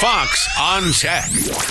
Fox on Tech.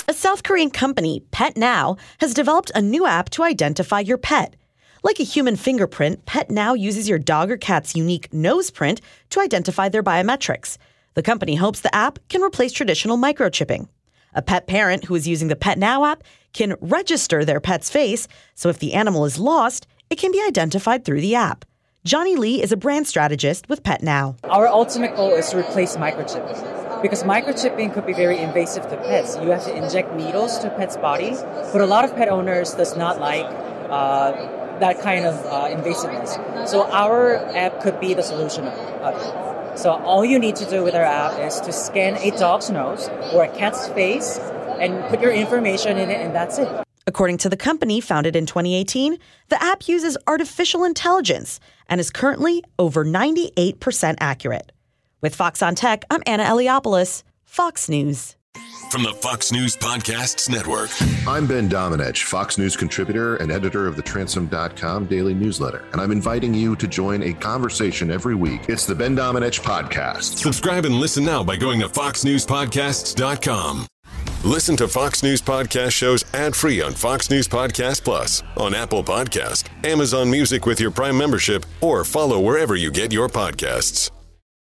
A South Korean company, Pet Now, has developed a new app to identify your pet. Like a human fingerprint, Pet Now uses your dog or cat's unique nose print to identify their biometrics. The company hopes the app can replace traditional microchipping. A pet parent who is using the Pet Now app can register their pet's face, so if the animal is lost, it can be identified through the app. Johnny Lee is a brand strategist with Pet Now. Our ultimate goal is to replace microchipping because microchipping could be very invasive to pets. You have to inject needles to pets' bodies, but a lot of pet owners does not like uh, that kind of uh, invasiveness. So our app could be the solution of it. So all you need to do with our app is to scan a dog's nose or a cat's face and put your information in it, and that's it. According to the company founded in 2018, the app uses artificial intelligence and is currently over 98% accurate. With Fox on Tech, I'm Anna Eliopoulos, Fox News. From the Fox News Podcasts Network. I'm Ben Domenech, Fox News contributor and editor of the Transom.com daily newsletter, and I'm inviting you to join a conversation every week. It's the Ben Domenech Podcast. Subscribe and listen now by going to FoxNewsPodcasts.com. Listen to Fox News Podcast shows ad free on Fox News Podcast Plus, on Apple Podcast, Amazon Music with your Prime membership, or follow wherever you get your podcasts.